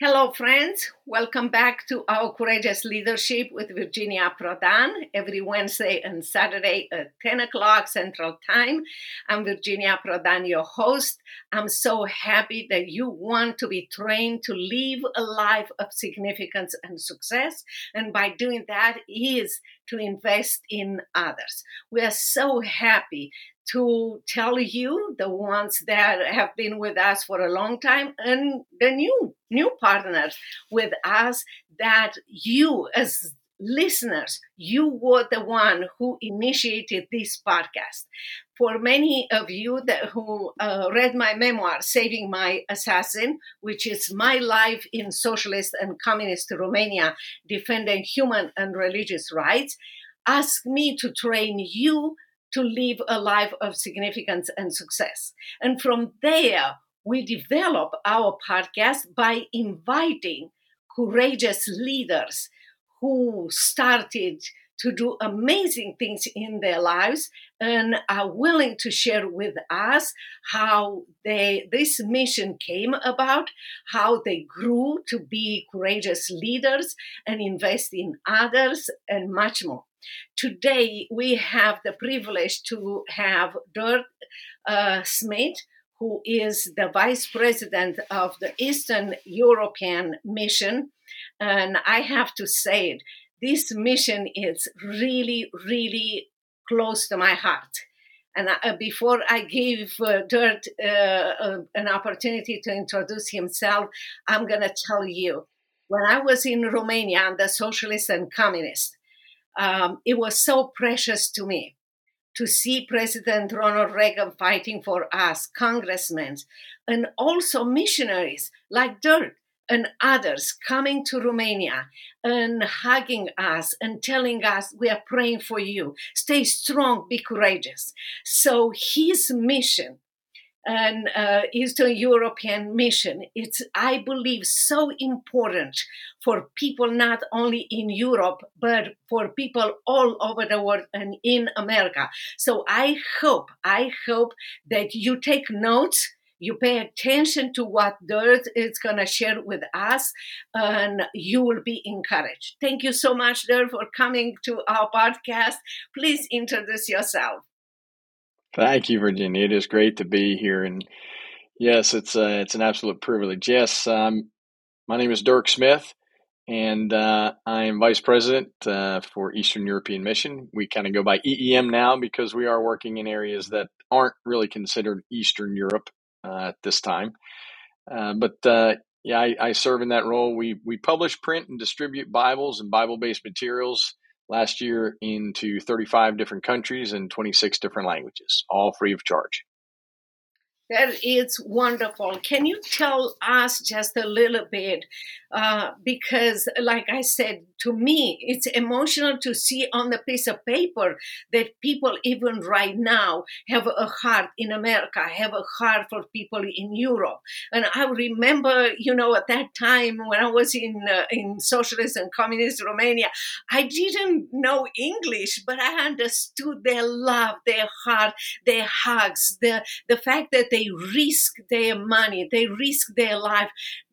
Hello, friends. Welcome back to our Courageous Leadership with Virginia Prodan every Wednesday and Saturday at 10 o'clock Central Time. I'm Virginia Prodan, your host. I'm so happy that you want to be trained to live a life of significance and success. And by doing that is to invest in others. We are so happy to tell you the ones that have been with us for a long time and the new new partners with us that you as listeners you were the one who initiated this podcast. For many of you that who uh, read my memoir saving my assassin which is my life in socialist and communist romania defending human and religious rights ask me to train you to live a life of significance and success. And from there, we develop our podcast by inviting courageous leaders who started to do amazing things in their lives and are willing to share with us how they this mission came about how they grew to be courageous leaders and invest in others and much more Today, we have the privilege to have Dirk uh, who is the vice president of the Eastern European Mission. And I have to say it, this mission is really, really close to my heart. And uh, before I give uh, Dirk uh, uh, an opportunity to introduce himself, I'm going to tell you when I was in Romania under socialist and communist, um, it was so precious to me to see President Ronald Reagan fighting for us, congressmen, and also missionaries like Dirk and others coming to Romania and hugging us and telling us, We are praying for you. Stay strong, be courageous. So his mission an uh, Eastern European mission. It's, I believe, so important for people not only in Europe, but for people all over the world and in America. So I hope, I hope that you take notes you pay attention to what Dirk is going to share with us, and you will be encouraged. Thank you so much, Dirk, for coming to our podcast. Please introduce yourself. Thank you, Virginia. It is great to be here, and yes, it's uh, it's an absolute privilege. Yes, um, my name is Dirk Smith, and uh, I am vice president uh, for Eastern European Mission. We kind of go by EEM now because we are working in areas that aren't really considered Eastern Europe uh, at this time. Uh, but uh, yeah, I, I serve in that role. We we publish, print, and distribute Bibles and Bible based materials last year into 35 different countries and 26 different languages, all free of charge. That is wonderful. Can you tell us just a little bit? Uh, because, like I said, to me, it's emotional to see on the piece of paper that people, even right now, have a heart in America, have a heart for people in Europe. And I remember, you know, at that time when I was in uh, in socialist and communist Romania, I didn't know English, but I understood their love, their heart, their hugs, the the fact that they risk their money, they risk their life,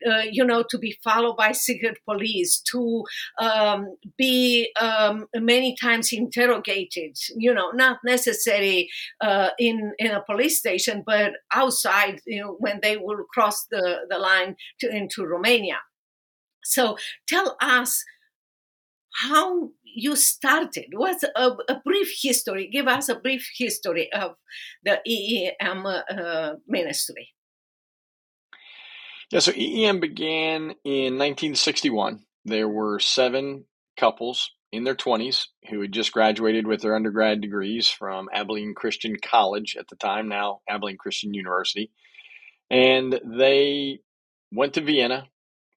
uh, you know, to be followed by secret police, to um, be um, many times interrogated. You know, not necessarily uh, in in a police station, but outside you know, when they will cross the the line to into Romania. So tell us how you started. What's a, a, brief history? Give us a brief history of the EEM uh, ministry. Yeah, so EEM began in 1961 there were seven couples in their 20s who had just graduated with their undergrad degrees from Abilene Christian College at the time, now Abilene Christian University. And they went to Vienna,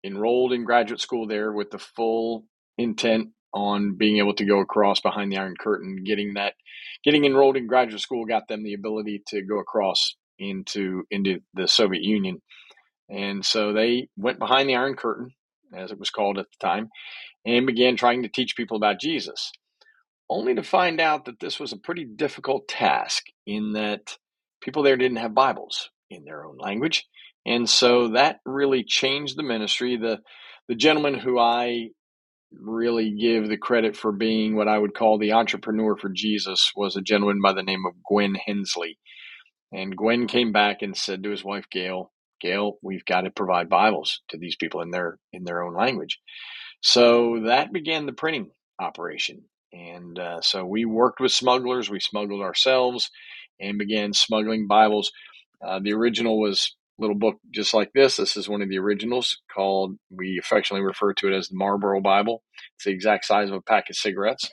enrolled in graduate school there with the full intent on being able to go across behind the Iron Curtain. Getting that, getting enrolled in graduate school got them the ability to go across into into the Soviet Union. And so they went behind the Iron Curtain as it was called at the time, and began trying to teach people about Jesus, only to find out that this was a pretty difficult task in that people there didn't have Bibles in their own language. And so that really changed the ministry. The the gentleman who I really give the credit for being what I would call the entrepreneur for Jesus was a gentleman by the name of Gwen Hensley. And Gwen came back and said to his wife Gail, Gail, we've got to provide Bibles to these people in their in their own language. So that began the printing operation. And uh, so we worked with smugglers, we smuggled ourselves and began smuggling Bibles. Uh, the original was little book just like this. This is one of the originals called, we affectionately refer to it as the Marlboro Bible. It's the exact size of a pack of cigarettes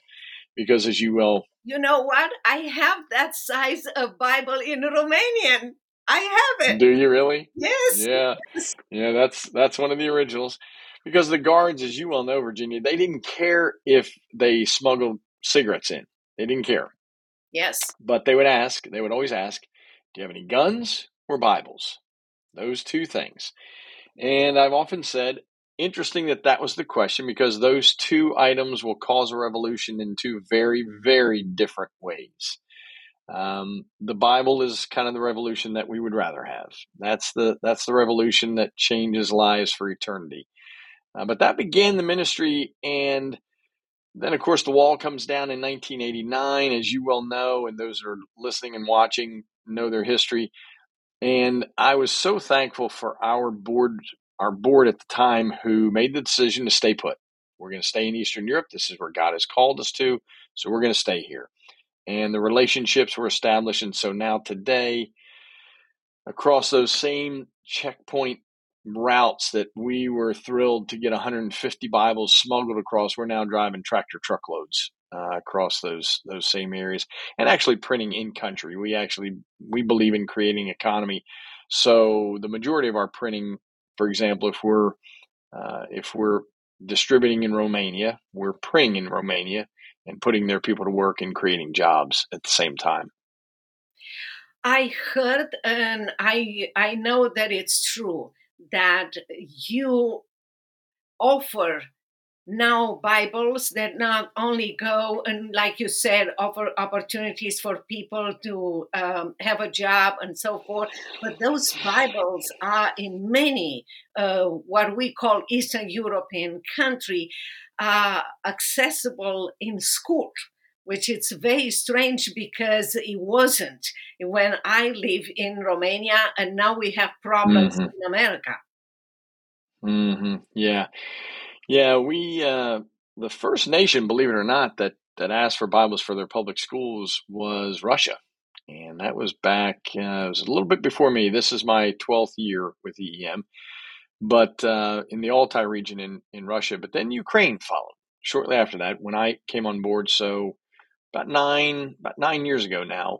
because, as you will. You know what? I have that size of Bible in Romanian. I have it. Do you really? Yes. Yeah. Yes. Yeah, that's that's one of the originals because the guards, as you well know, Virginia, they didn't care if they smuggled cigarettes in. They didn't care. Yes. But they would ask, they would always ask, do you have any guns or Bibles? Those two things. And I've often said, interesting that that was the question because those two items will cause a revolution in two very, very different ways. Um, the Bible is kind of the revolution that we would rather have. That's the that's the revolution that changes lives for eternity. Uh, but that began the ministry, and then of course the wall comes down in 1989, as you well know, and those are listening and watching know their history. And I was so thankful for our board, our board at the time, who made the decision to stay put. We're going to stay in Eastern Europe. This is where God has called us to, so we're going to stay here. And the relationships were established, and so now today, across those same checkpoint routes that we were thrilled to get 150 Bibles smuggled across, we're now driving tractor truckloads uh, across those those same areas and actually printing in country. We actually we believe in creating economy. So the majority of our printing, for example, if we're uh, if we're distributing in Romania, we're printing in Romania and putting their people to work and creating jobs at the same time. I heard and I I know that it's true that you offer now Bibles that not only go and, like you said, offer opportunities for people to um, have a job and so forth, but those Bibles are in many uh, what we call Eastern European country uh, accessible in school. Which it's very strange because it wasn't when I live in Romania, and now we have problems mm-hmm. in America. Mm-hmm. Yeah, yeah, we uh, the first nation, believe it or not, that that asked for Bibles for their public schools was Russia, and that was back. Uh, it was a little bit before me. This is my twelfth year with EEM, but uh, in the Altai region in in Russia. But then Ukraine followed shortly after that when I came on board. So about nine about nine years ago now,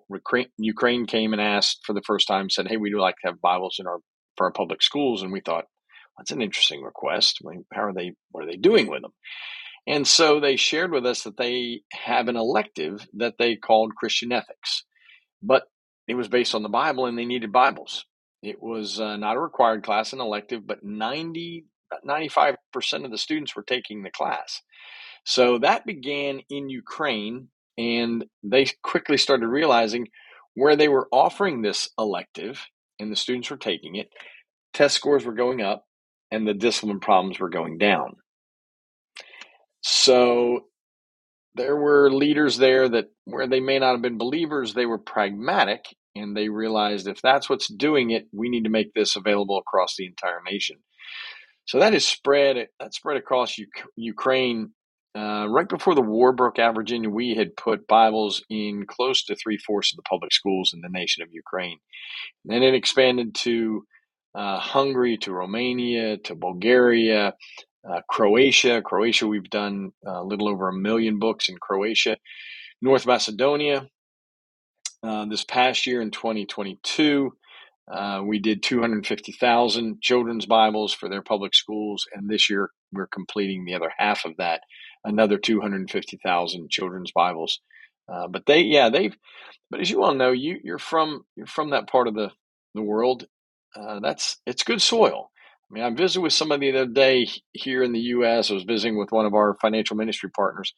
Ukraine came and asked for the first time, said, "Hey, we'd like to have Bibles in our for our public schools," and we thought that's an interesting request. How are they? What are they doing with them? And so they shared with us that they have an elective that they called Christian Ethics, but it was based on the Bible, and they needed Bibles. It was uh, not a required class, an elective, but 90, 95% of the students were taking the class. So that began in Ukraine, and they quickly started realizing where they were offering this elective and the students were taking it, test scores were going up, and the discipline problems were going down. So there were leaders there that where they may not have been believers, they were pragmatic and they realized if that's what's doing it, we need to make this available across the entire nation. So that is spread that spread across U- Ukraine. Uh, right before the war broke out, Virginia, we had put Bibles in close to three fourths of the public schools in the nation of Ukraine. And then it expanded to uh, Hungary to Romania to Bulgaria, uh, Croatia. Croatia, we've done a little over a million books in Croatia. North Macedonia, uh, this past year in 2022, uh, we did 250,000 children's Bibles for their public schools, and this year we're completing the other half of that, another 250,000 children's Bibles. Uh, but they, yeah, they've. But as you all know, you you're from you're from that part of the the world, uh, that's it's good soil. I mean, I visited with somebody the other day here in the U.S. I was visiting with one of our financial ministry partners,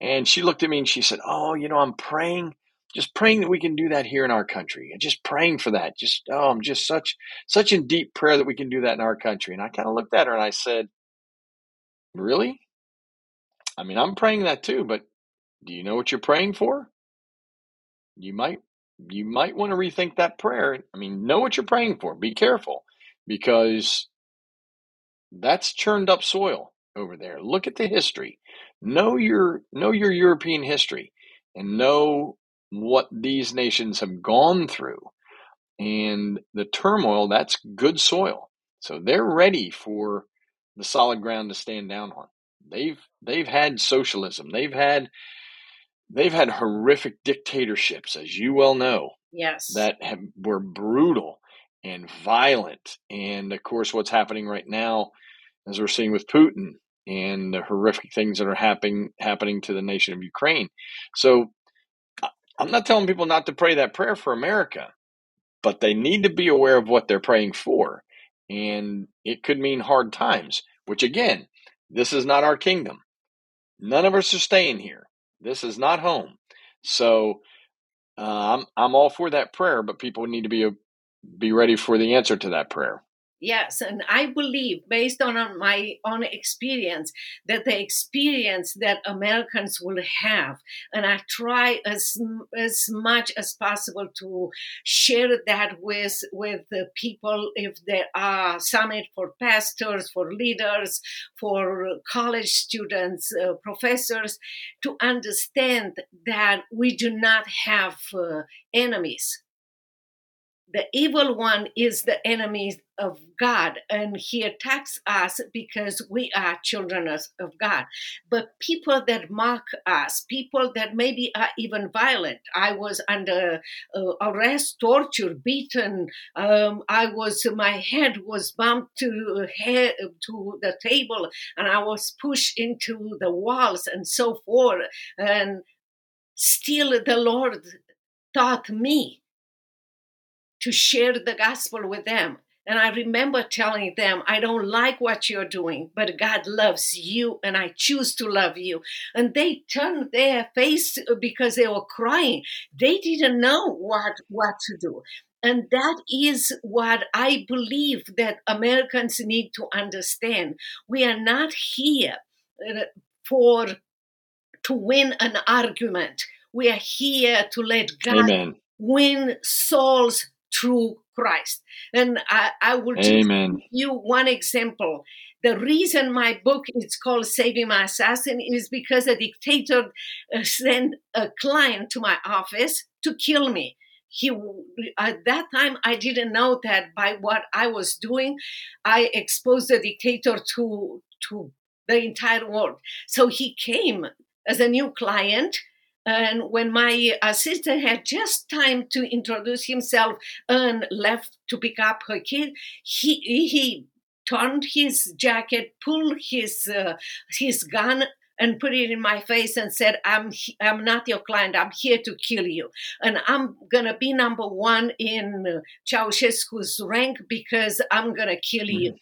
and she looked at me and she said, "Oh, you know, I'm praying just praying that we can do that here in our country and just praying for that just oh i'm just such such in deep prayer that we can do that in our country and i kind of looked at her and i said really i mean i'm praying that too but do you know what you're praying for you might you might want to rethink that prayer i mean know what you're praying for be careful because that's churned up soil over there look at the history know your know your european history and know what these nations have gone through and the turmoil, that's good soil. So they're ready for the solid ground to stand down on. They've they've had socialism. They've had they've had horrific dictatorships, as you well know. Yes. That have, were brutal and violent. And of course what's happening right now, as we're seeing with Putin and the horrific things that are happening happening to the nation of Ukraine. So I'm not telling people not to pray that prayer for America, but they need to be aware of what they're praying for. And it could mean hard times, which again, this is not our kingdom. None of us are staying here. This is not home. So uh, I'm I'm all for that prayer, but people need to be a, be ready for the answer to that prayer. Yes, and I believe, based on my own experience, that the experience that Americans will have, and I try as as much as possible to share that with with the people. If there are summit for pastors, for leaders, for college students, uh, professors, to understand that we do not have uh, enemies the evil one is the enemy of God, and he attacks us because we are children of God. But people that mock us, people that maybe are even violent, I was under uh, arrest, torture, beaten. Um, I was, my head was bumped to head to the table, and I was pushed into the walls and so forth. And still, the Lord taught me to share the gospel with them. And I remember telling them, I don't like what you're doing, but God loves you and I choose to love you. And they turned their face because they were crying. They didn't know what, what to do. And that is what I believe that Americans need to understand. We are not here uh, for to win an argument. We are here to let God Amen. win souls through Christ. And I, I will Amen. give you one example. The reason my book is called Saving My Assassin is because a dictator uh, sent a client to my office to kill me. He at that time I didn't know that by what I was doing, I exposed the dictator to to the entire world. So he came as a new client and when my assistant had just time to introduce himself and left to pick up her kid, he he turned his jacket, pulled his uh, his gun, and put it in my face and said, "I'm I'm not your client. I'm here to kill you, and I'm gonna be number one in Ceausescu's rank because I'm gonna kill mm-hmm. you."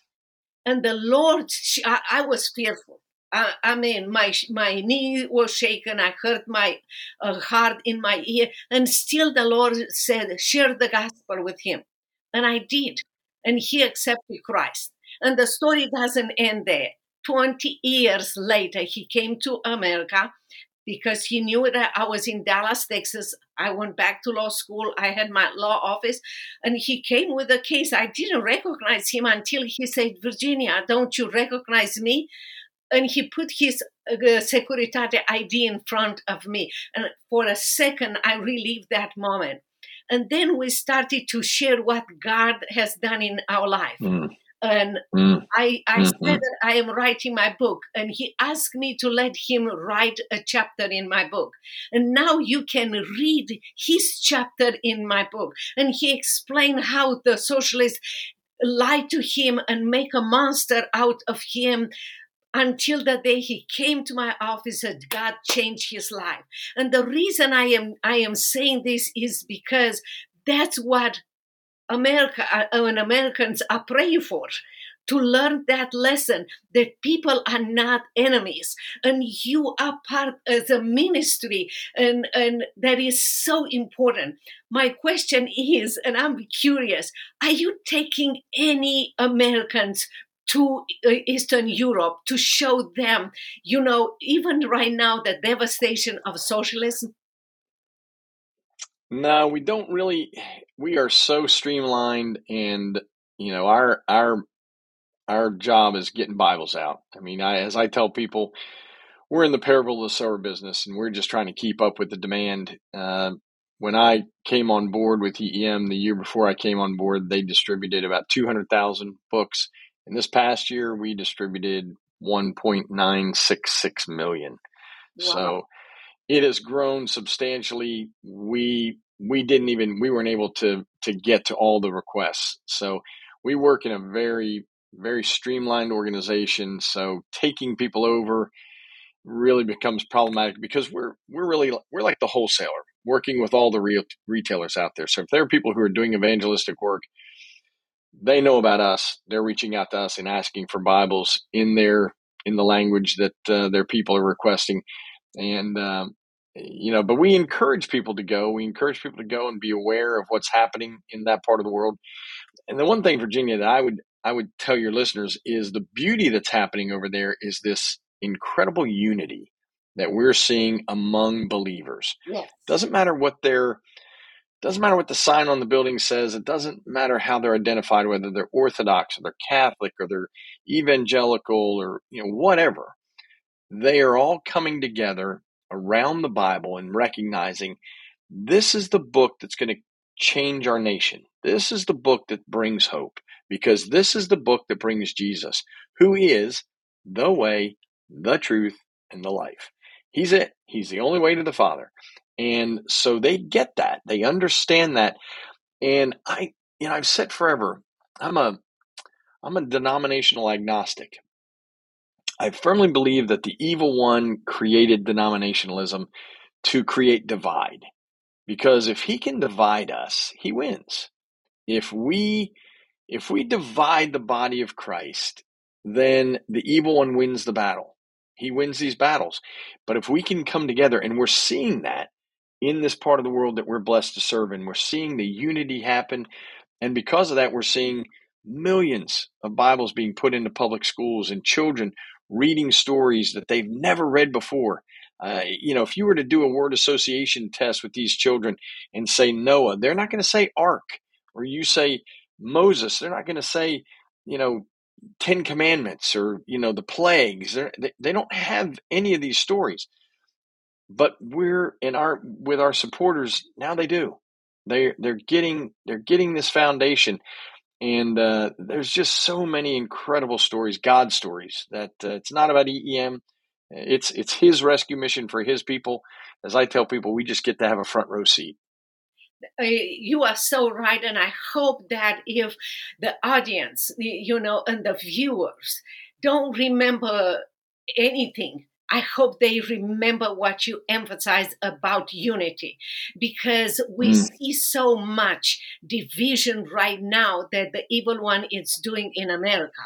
And the Lord, I, I was fearful. I, I, mean, my my knee was shaken. I heard my uh, heart in my ear, and still the Lord said, "Share the gospel with him," and I did, and he accepted Christ. And the story doesn't end there. Twenty years later, he came to America because he knew that I was in Dallas, Texas. I went back to law school. I had my law office, and he came with a case. I didn't recognize him until he said, "Virginia, don't you recognize me?" And he put his uh, Securitate ID in front of me. And for a second, I relived that moment. And then we started to share what God has done in our life. Mm. And mm. I, I mm-hmm. said that I am writing my book, and he asked me to let him write a chapter in my book. And now you can read his chapter in my book. And he explained how the socialists lied to him and make a monster out of him until the day he came to my office and God changed his life. And the reason I am I am saying this is because that's what America uh, and Americans are praying for to learn that lesson that people are not enemies and you are part of the ministry and, and that is so important. My question is, and I'm curious, are you taking any Americans to uh, Eastern Europe to show them, you know, even right now, the devastation of socialism? No, we don't really. We are so streamlined, and you know, our our our job is getting Bibles out. I mean, I, as I tell people, we're in the parable of the sower business, and we're just trying to keep up with the demand. Uh, when I came on board with EEM the year before I came on board, they distributed about 200,000 books. And this past year, we distributed 1.966 million. Wow. So it has grown substantially. We we didn't even we weren't able to to get to all the requests. So we work in a very very streamlined organization. So taking people over really becomes problematic because we're we're really we're like the wholesaler working with all the real retailers out there. So if there are people who are doing evangelistic work, they know about us. They're reaching out to us and asking for Bibles in their in the language that uh, their people are requesting, and um, you know. But we encourage people to go. We encourage people to go and be aware of what's happening in that part of the world. And the one thing, Virginia, that I would I would tell your listeners is the beauty that's happening over there is this incredible unity that we're seeing among believers. Yes. Doesn't matter what their doesn't matter what the sign on the building says. It doesn't matter how they're identified, whether they're Orthodox or they're Catholic or they're evangelical or you know whatever. They are all coming together around the Bible and recognizing this is the book that's going to change our nation. This is the book that brings hope because this is the book that brings Jesus, who is the way, the truth, and the life. He's it. He's the only way to the Father. And so they get that. They understand that. And I, you know, I've said forever, I'm a I'm a denominational agnostic. I firmly believe that the evil one created denominationalism to create divide. Because if he can divide us, he wins. If we if we divide the body of Christ, then the evil one wins the battle. He wins these battles. But if we can come together, and we're seeing that in this part of the world that we're blessed to serve in, we're seeing the unity happen. And because of that, we're seeing millions of Bibles being put into public schools and children reading stories that they've never read before. Uh, you know, if you were to do a word association test with these children and say Noah, they're not going to say ark. Or you say Moses, they're not going to say, you know, Ten Commandments or you know the plagues. They're, they they don't have any of these stories, but we're in our with our supporters now. They do. They they're getting they're getting this foundation, and uh, there's just so many incredible stories, God stories. That uh, it's not about EEM. It's it's His rescue mission for His people. As I tell people, we just get to have a front row seat. Uh, you are so right and i hope that if the audience you know and the viewers don't remember anything I hope they remember what you emphasize about unity because we mm. see so much division right now that the evil one is doing in America.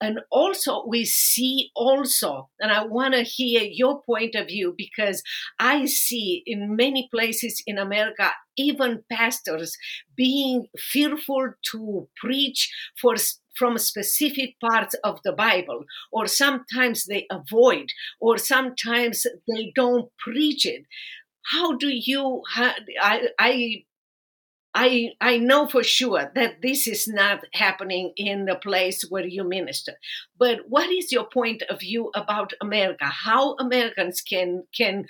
And also, we see also, and I want to hear your point of view because I see in many places in America, even pastors being fearful to preach for from specific parts of the Bible, or sometimes they avoid, or sometimes they don't preach it. How do you? I I I I know for sure that this is not happening in the place where you minister. But what is your point of view about America? How Americans can can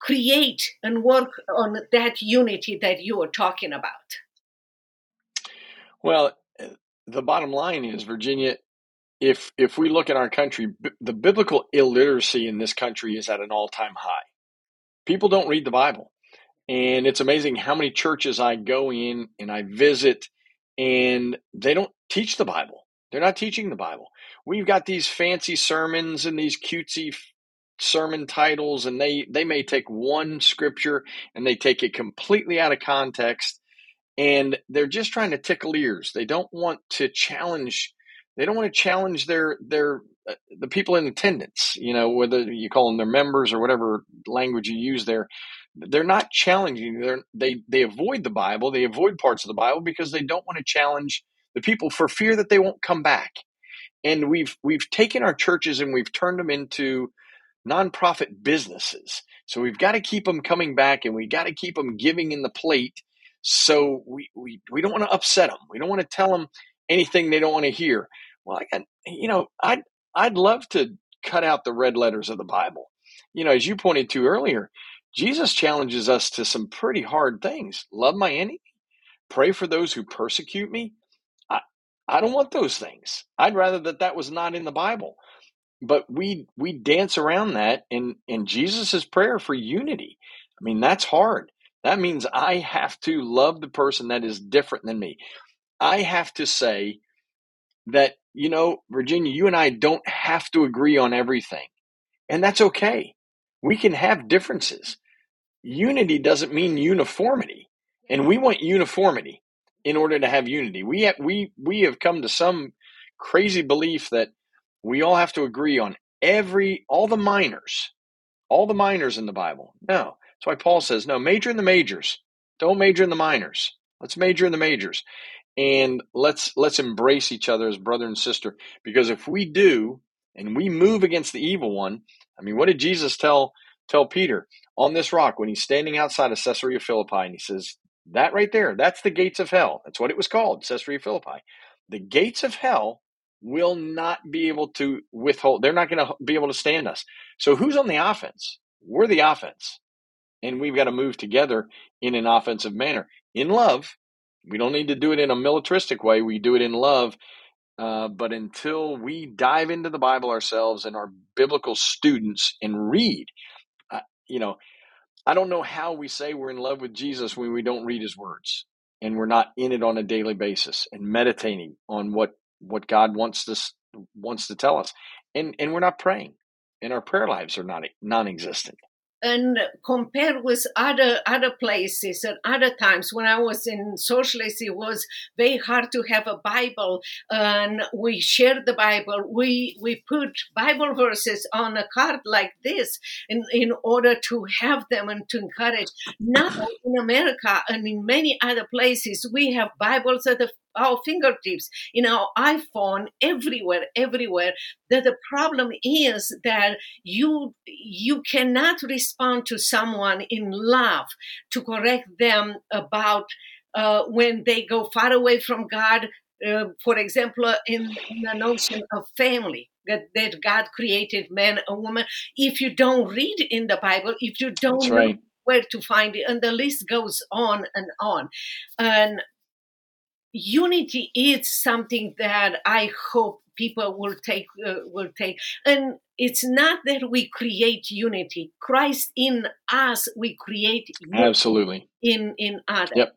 create and work on that unity that you are talking about? Well, the bottom line is Virginia. If if we look at our country, b- the biblical illiteracy in this country is at an all time high. People don't read the Bible, and it's amazing how many churches I go in and I visit, and they don't teach the Bible. They're not teaching the Bible. We've got these fancy sermons and these cutesy sermon titles and they they may take one scripture and they take it completely out of context and they're just trying to tickle ears. They don't want to challenge They don't want to challenge their their uh, the people in attendance. You know, whether you call them their members or whatever language you use there. They're not challenging. They're, they they avoid the Bible. They avoid parts of the Bible because they don't want to challenge the people for fear that they won't come back. And we've we've taken our churches and we've turned them into nonprofit businesses. So we've got to keep them coming back and we got to keep them giving in the plate. So we, we, we don't want to upset them. We don't want to tell them anything they don't want to hear. Well, I got, you know, I'd, I'd love to cut out the red letters of the Bible. You know, as you pointed to earlier, Jesus challenges us to some pretty hard things. Love my enemy, pray for those who persecute me. I, I don't want those things. I'd rather that that was not in the Bible but we we dance around that in in Jesus's prayer for unity. I mean, that's hard. That means I have to love the person that is different than me. I have to say that, you know, Virginia, you and I don't have to agree on everything. And that's okay. We can have differences. Unity doesn't mean uniformity. And we want uniformity in order to have unity. We have, we we have come to some crazy belief that we all have to agree on every all the minors, all the minors in the Bible. No. That's why Paul says, no, major in the majors. Don't major in the minors. Let's major in the majors. And let's let's embrace each other as brother and sister. Because if we do, and we move against the evil one, I mean, what did Jesus tell tell Peter on this rock when he's standing outside of Caesarea Philippi and he says, That right there, that's the gates of hell. That's what it was called, Caesarea Philippi. The gates of hell will not be able to withhold. They're not going to be able to stand us. So who's on the offense? We're the offense. And we've got to move together in an offensive manner in love. We don't need to do it in a militaristic way. We do it in love. Uh, but until we dive into the Bible ourselves and our biblical students and read, uh, you know, I don't know how we say we're in love with Jesus when we don't read his words and we're not in it on a daily basis and meditating on what what God wants to wants to tell us, and and we're not praying, and our prayer lives are not non-existent and compared with other other places and other times when I was in socialist, it was very hard to have a Bible, and we shared the Bible. We we put Bible verses on a card like this in in order to have them and to encourage. Now in America and in many other places, we have Bibles at the our fingertips, in our iPhone, everywhere, everywhere. That the problem is that you you cannot respond to someone in love to correct them about uh, when they go far away from God. Uh, for example, in, in the notion of family, that, that God created man and woman. If you don't read in the Bible, if you don't right. know where to find it, and the list goes on and on. And unity is something that I hope people will take uh, will take. And it's not that we create unity. Christ in us we create absolutely. in in others. Yep.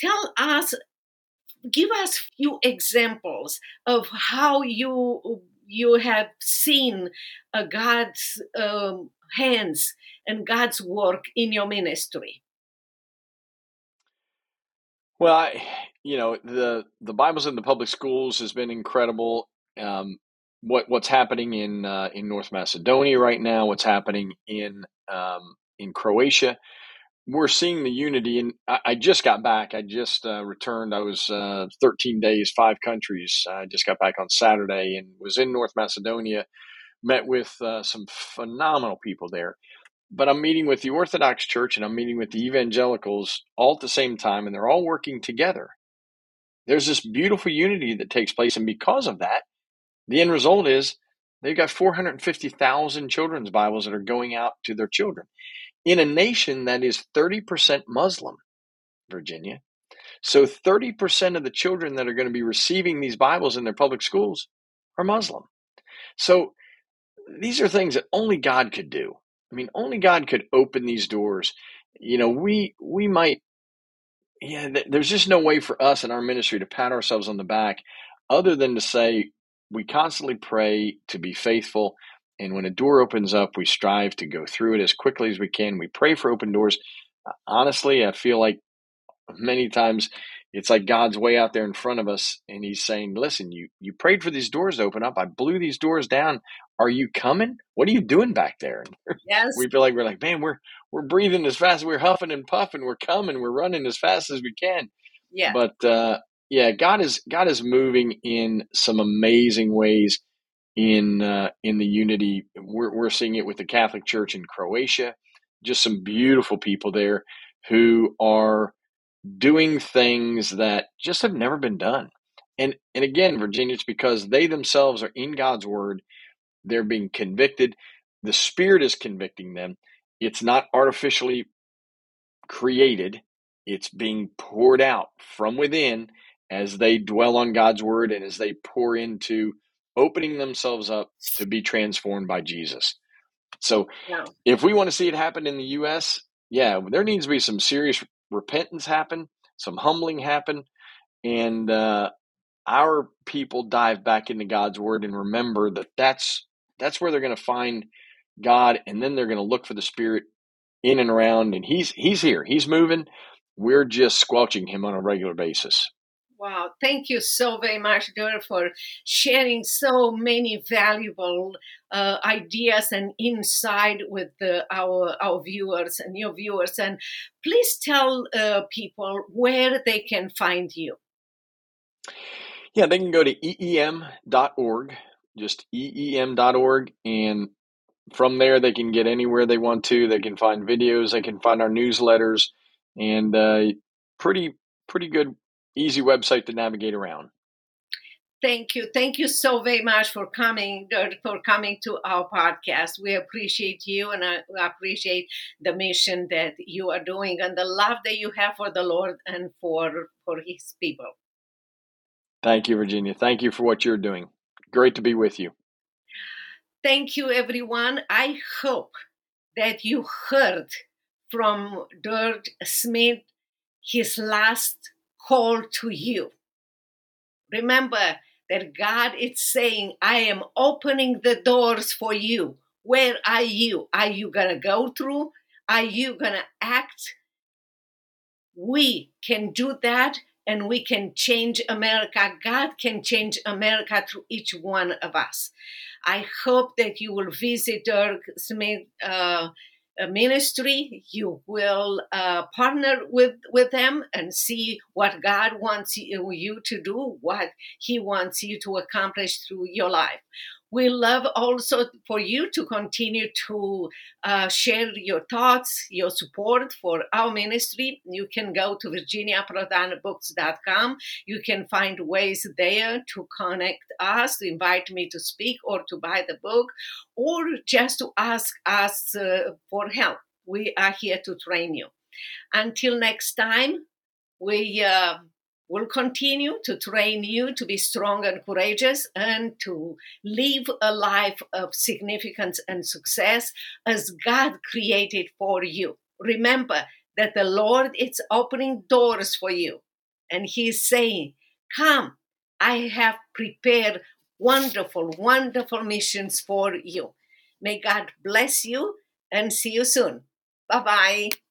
tell us give us few examples of how you you have seen uh, god's um, hands and god's work in your ministry. Well, I, you know, the the Bibles in the public schools has been incredible. Um, what what's happening in uh, in North Macedonia right now? What's happening in um, in Croatia? We're seeing the unity, and I, I just got back. I just uh, returned. I was uh, 13 days, five countries. I just got back on Saturday and was in North Macedonia. Met with uh, some phenomenal people there but I'm meeting with the Orthodox Church and I'm meeting with the evangelicals all at the same time, and they're all working together. There's this beautiful unity that takes place, and because of that, the end result is they've got 450,000 children's Bibles that are going out to their children in a nation that is 30% Muslim, Virginia. So 30% of the children that are going to be receiving these Bibles in their public schools are Muslim. So these are things that only God could do. I mean, only God could open these doors. You know, we we might yeah, th- there's just no way for us in our ministry to pat ourselves on the back other than to say we constantly pray to be faithful and when a door opens up, we strive to go through it as quickly as we can. We pray for open doors. Honestly, I feel like many times it's like God's way out there in front of us, and He's saying, "Listen, you you prayed for these doors to open up. I blew these doors down. Are you coming? What are you doing back there?" Yes. we feel like we're like, man, we're we're breathing as fast, we're huffing and puffing, we're coming, we're running as fast as we can. Yeah. But uh, yeah, God is God is moving in some amazing ways in uh, in the unity. We're we're seeing it with the Catholic Church in Croatia. Just some beautiful people there who are doing things that just have never been done. And and again, Virginia, it's because they themselves are in God's word. They're being convicted. The Spirit is convicting them. It's not artificially created. It's being poured out from within as they dwell on God's word and as they pour into opening themselves up to be transformed by Jesus. So, yeah. if we want to see it happen in the U.S., yeah, there needs to be some serious repentance happen, some humbling happen, and uh, our people dive back into God's word and remember that that's that's where they're going to find God, and then they're going to look for the Spirit in and around, and He's He's here, He's moving. We're just squelching Him on a regular basis. Wow, thank you so very much, Dirk, for sharing so many valuable uh, ideas and insight with the, our our viewers and your viewers. And please tell uh, people where they can find you. Yeah, they can go to eem.org, just eem.org, and from there they can get anywhere they want to. They can find videos, they can find our newsletters, and uh, pretty pretty good easy website to navigate around. Thank you. Thank you so very much for coming uh, for coming to our podcast. We appreciate you and I appreciate the mission that you are doing and the love that you have for the Lord and for for his people. Thank you, Virginia. Thank you for what you're doing. Great to be with you. Thank you everyone. I hope that you heard from Dirk Smith his last call to you. Remember that God is saying, I am opening the doors for you. Where are you? Are you going to go through? Are you going to act? We can do that and we can change America. God can change America through each one of us. I hope that you will visit Dirk Smith. Uh, ministry you will uh, partner with with them and see what god wants you, you to do what he wants you to accomplish through your life we love also for you to continue to uh, share your thoughts, your support for our ministry. You can go to virginiaprodanbooks.com. You can find ways there to connect us, to invite me to speak or to buy the book, or just to ask us uh, for help. We are here to train you. Until next time, we. Uh, will continue to train you to be strong and courageous and to live a life of significance and success as God created for you. Remember that the Lord is opening doors for you and He's saying, Come, I have prepared wonderful, wonderful missions for you. May God bless you and see you soon. Bye bye.